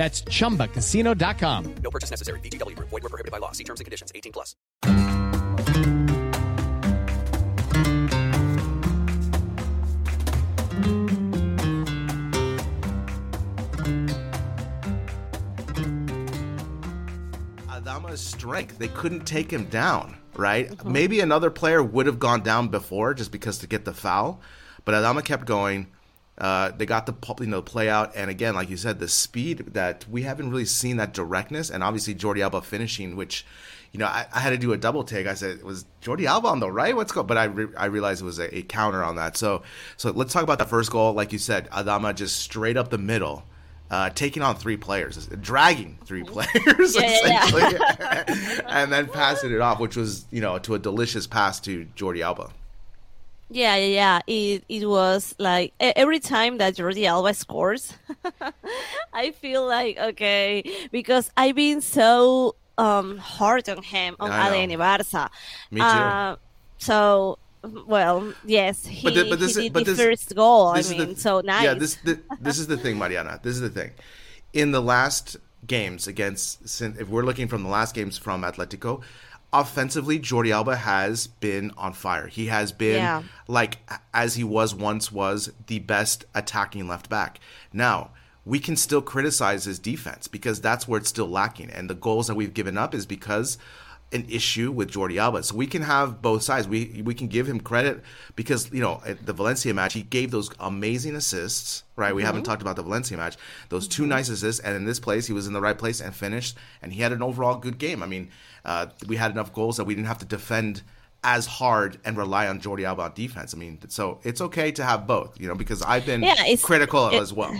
That's chumbacasino.com. No purchase necessary. VGW Group. Void were prohibited by law. See terms and conditions. 18 plus. Adama's strength. They couldn't take him down, right? Uh-huh. Maybe another player would have gone down before just because to get the foul, but Adama kept going. Uh, they got the you know play out, and again, like you said, the speed that we haven't really seen that directness, and obviously Jordi Alba finishing, which you know I, I had to do a double take. I said, "Was Jordi Alba on the right? What's going?" But I re- I realized it was a, a counter on that. So so let's talk about that first goal. Like you said, Adama just straight up the middle. Uh, taking on three players, dragging three players, Yeah, yeah, essentially, and then passing it off, which was, you know, to a delicious pass to Jordi Alba. Yeah, yeah, yeah. It it was like every time that Jordi Alba scores, I feel like okay because I've been so um hard on him on know. Barça. Me too. Uh, so well, yes, he, But, the, but this he is did but the this, first goal. I mean, the, so nice. Yeah, this the, this is the thing, Mariana. This is the thing. In the last games against, if we're looking from the last games from Atletico, offensively, Jordi Alba has been on fire. He has been Yeah. like as he was once was the best attacking left back. Now. We can still criticize his defense because that's where it's still lacking. And the goals that we've given up is because an issue with Jordi Alba. So we can have both sides. We we can give him credit because you know at the Valencia match he gave those amazing assists. Right, we haven't talked about the Valencia match. Those two nice assists, and in this place he was in the right place and finished, and he had an overall good game. I mean, uh, we had enough goals that we didn't have to defend as hard and rely on Jordi Alba on defense. I mean, so it's okay to have both. You know, because I've been Yeah, critical it- as well.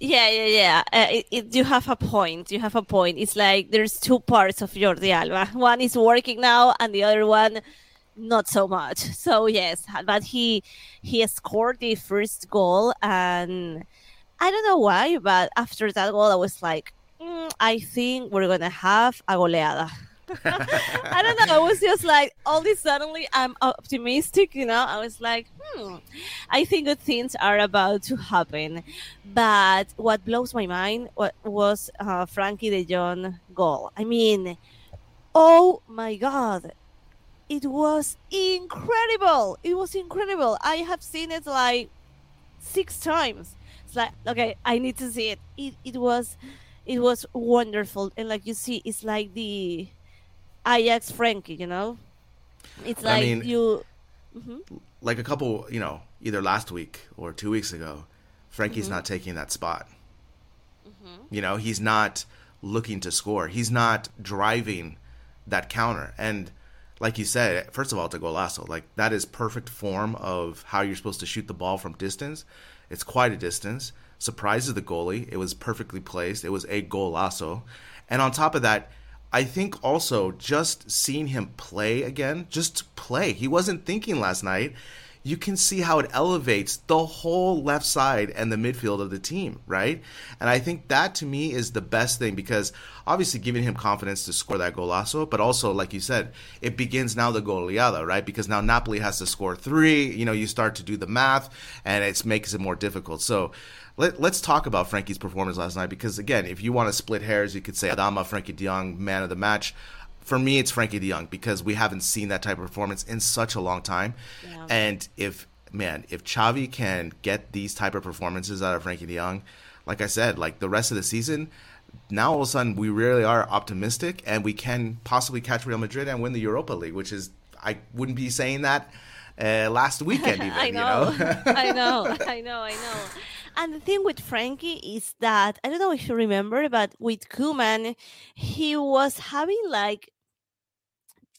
Yeah, yeah, yeah. Uh, it, it, you have a point. You have a point. It's like there's two parts of Jordi Alba. One is working now, and the other one not so much. So yes, but he he scored the first goal, and I don't know why, but after that goal, I was like, mm, I think we're gonna have a goleada. I don't know. I was just like, all this suddenly, I'm optimistic. You know, I was like, hmm, I think good things are about to happen. But what blows my mind was uh, Frankie De Jong goal. I mean, oh my god, it was incredible! It was incredible. I have seen it like six times. It's like okay, I need to see it. It it was it was wonderful, and like you see, it's like the Ajax Frankie, you know. It's I like mean- you. like a couple, you know, either last week or two weeks ago, Frankie's Mm-hmm. not taking that spot. You know, he's not looking to score. He's not driving that counter. And like you said, first of all, to a golazo. Like that is perfect form of how you're supposed to shoot the ball from distance. It's quite a distance. Surprises the goalie. It was perfectly placed. It was a golazo. And on top of that, I think also just seeing him play again, just play. He wasn't thinking last night. You can see how it elevates the whole left side and the midfield of the team, right? And I think that to me is the best thing because obviously giving him confidence to score that golazo, but also, like you said, it begins now the goleada, right? Because now Napoli has to score three. You know, you start to do the math and it makes it more difficult. So let, let's talk about Frankie's performance last night because again, if you want to split hairs, you could say Adama, Frankie De Jong, man of the match. For me, it's Frankie De Jong because we haven't seen that type of performance in such a long time. Yeah. And if man, if Xavi can get these type of performances out of Frankie De Jong, like I said, like the rest of the season, now all of a sudden we really are optimistic and we can possibly catch Real Madrid and win the Europa League, which is I wouldn't be saying that uh, last weekend even. I know, You know? I know, I know, I know. And the thing with Frankie is that I don't know if you remember, but with Koeman, he was having like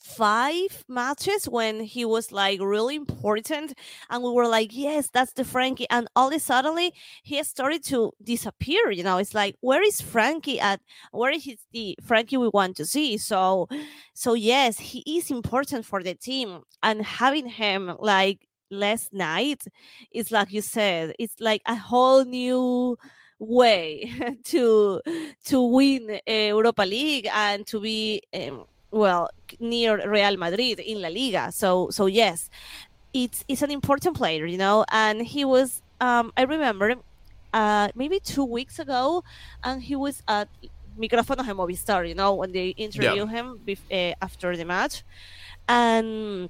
five matches when he was like really important and we were like yes that's the frankie and all of a suddenly he started to disappear you know? It's like where is frankie at? Where is the frankie we want to see? So so yes he is important for the team and having him like last night is like you said it's like a whole new way to to win europa league and to be um, well near Real Madrid in La Liga. So so yes, it's it's an important player, you know. And he was um, I remember uh, maybe two weeks ago, and he was at Micrófonos de Movistar, you know, when they interview him bef- uh, after the match, and.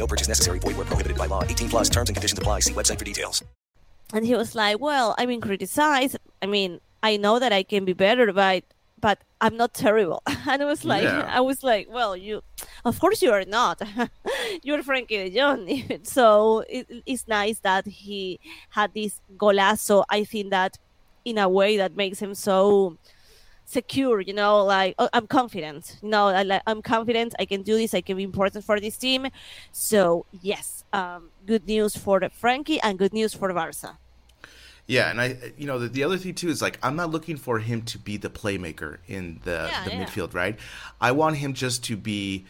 No purchase necessary. Void where prohibited by law. 18 plus terms and conditions apply. See website for details. and he was like, "Well, I mean, criticized. I mean, I know that I can be better, but but I'm not terrible." And I was like, Yeah. I was like, "Well, you, of course, you are not. You're Frankie De Jong." so it, it's nice that he had this golazo. I think that in a way that makes him so secure you know like oh, i'm confident you know I, like, i'm confident i can do this i can be important for this team so yes um, good news for the frankie and good news for barca Yeah, and I, you know, the, the other thing too is like I'm not looking for him to be the playmaker in the Yeah, the yeah. midfield, right? I want him just to be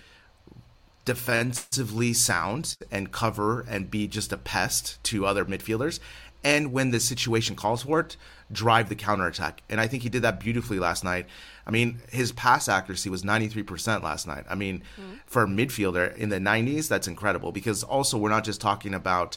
defensively sound and cover and be just a pest to other midfielders. And when the situation calls for it, drive the counterattack. And I think he did that beautifully last night. I mean, his pass accuracy was 93% last night. I mean, for a midfielder in the 90s, that's incredible because also we're not just talking about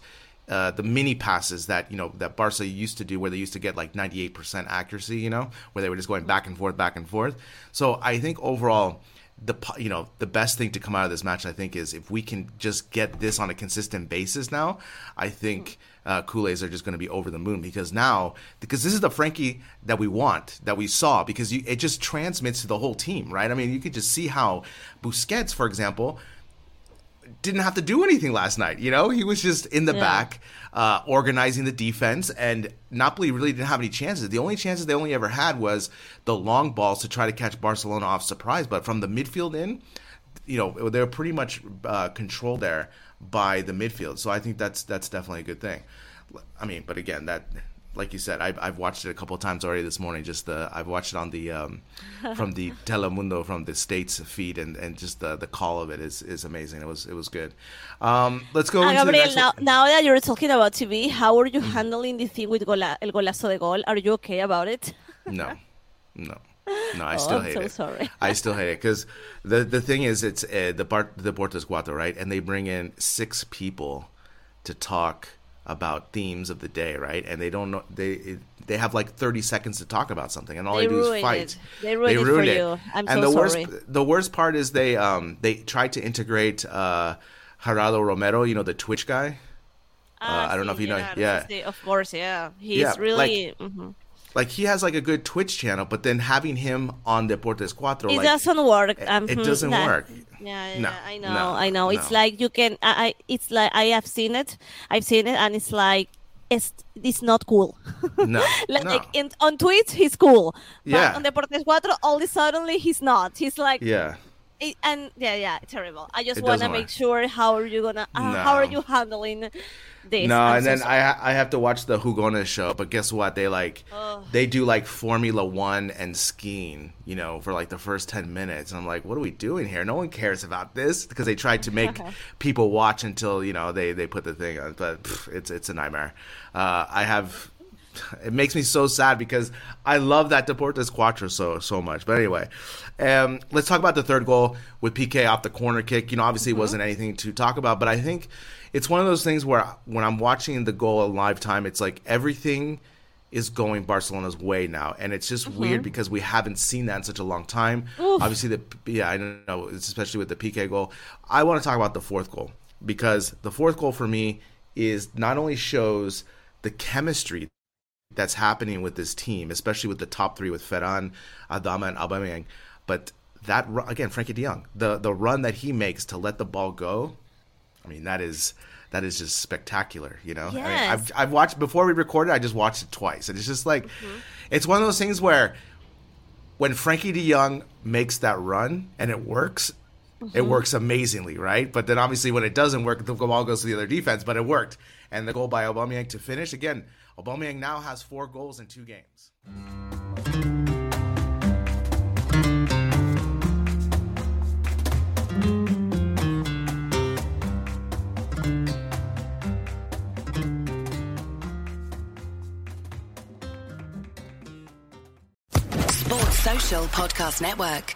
uh, the mini passes that you know that Barca used to do, where they used to get like 98% accuracy, you know, where they were just going back and forth, back and forth. So I think overall, the you know the best thing to come out of this match, I think, is if we can just get this on a consistent basis. Now, I think uh, Kool-Aids are just going to be over the moon because now because this is the Frankie that we want, that we saw, because you, it just transmits to the whole team, right? I mean, you could just see how Busquets, for example didn't have to do anything last night. You know, he was just in the Yeah. back, uh, organizing the defense, and Napoli really didn't have any chances. The only chances they only ever had was the long balls to try to catch Barcelona off surprise. But from the midfield in, you know, they were pretty much uh, controlled there by the midfield. So I think that's that's definitely a good thing. I mean, but again, that. Like you said, I've, I've watched it a couple of times already this morning. Just the I've watched it on the um, from the Telemundo from the states feed, and, and just the, the call of it is, is amazing. It was it was good. Um, let's go Ah, Gabriel, next now, now that you're talking about TV, how are you Mm. handling the thing with gola, el golazo de gol? Are you okay about it? No, no, no. I Oh, still I'm hate so it. sorry. I still hate it because the the thing is, it's uh, the Bart the Deportes Cuatro, right? And they bring in six people to talk about themes of the day, right? And they don't know they they have like thirty seconds to talk about something, and all They they, do is ruined fight. it. They ruined it for you. I'm and so the sorry. worst the worst part is they um they tried to integrate uh Gerardo Romero, you know the Twitch guy. Ah, I don't know if you know- yeah. of course, yeah. He's Yeah, really. mhm. Like he has like a good Twitch channel, but then having him on Deportes Cuatro, It like, doesn't work. it- Um, it hmm, doesn't nah. work. Yeah, yeah, No, I know, no, I know. It's like you can. I. It's like I have seen it. I've seen it, and it's like it's it's not cool. No, like no. in, on Twitch, he's cool. Yeah. But on Deportes Cuatro, all of a suddenly he's not. He's like. yeah. It, and yeah, yeah, terrible. I just want to make sure how are you gonna, uh, how are you handling this? No, I'm and so then sorry. I ha- I have to watch the Jugones show, but guess what? They like they do like Formula One and skiing, you know, for like the first ten minutes, and I'm like, what are we doing here? No one cares about this because they tried to make people watch until you know they they put the thing on, but pff, it's it's a nightmare. Uh, I have it makes me so sad because I love that Deportes Cuatro so so much. But anyway, um, let's talk about the third goal with PK off the corner kick. You know, obviously it wasn't anything to talk about, but I think it's one of those things where when I'm watching the goal in live time, it's like everything is going Barcelona's way now, and it's just weird because we haven't seen that in such a long time. Obviously, the yeah, I know, especially with the PK goal. I want to talk about the fourth goal because the fourth goal for me is not only shows the chemistry that's happening with this team, especially with the top three with Ferran, Adama, and Aubameyang, but that ru- again, Frankie De Jong, the the run that he makes to let the ball go, I mean that is that is just spectacular, you know. I mean, I've, I've watched before we recorded. I just watched it twice, and it's just like mm-hmm. it's one of those things where when Frankie De Jong makes that run and it works, it mm-hmm. works amazingly, right? But then obviously when it doesn't work, the ball goes to the other defense. But it worked, and the goal by Aubameyang to finish again. Aubameyang now has four goals in two games. Sports Social Podcast Network.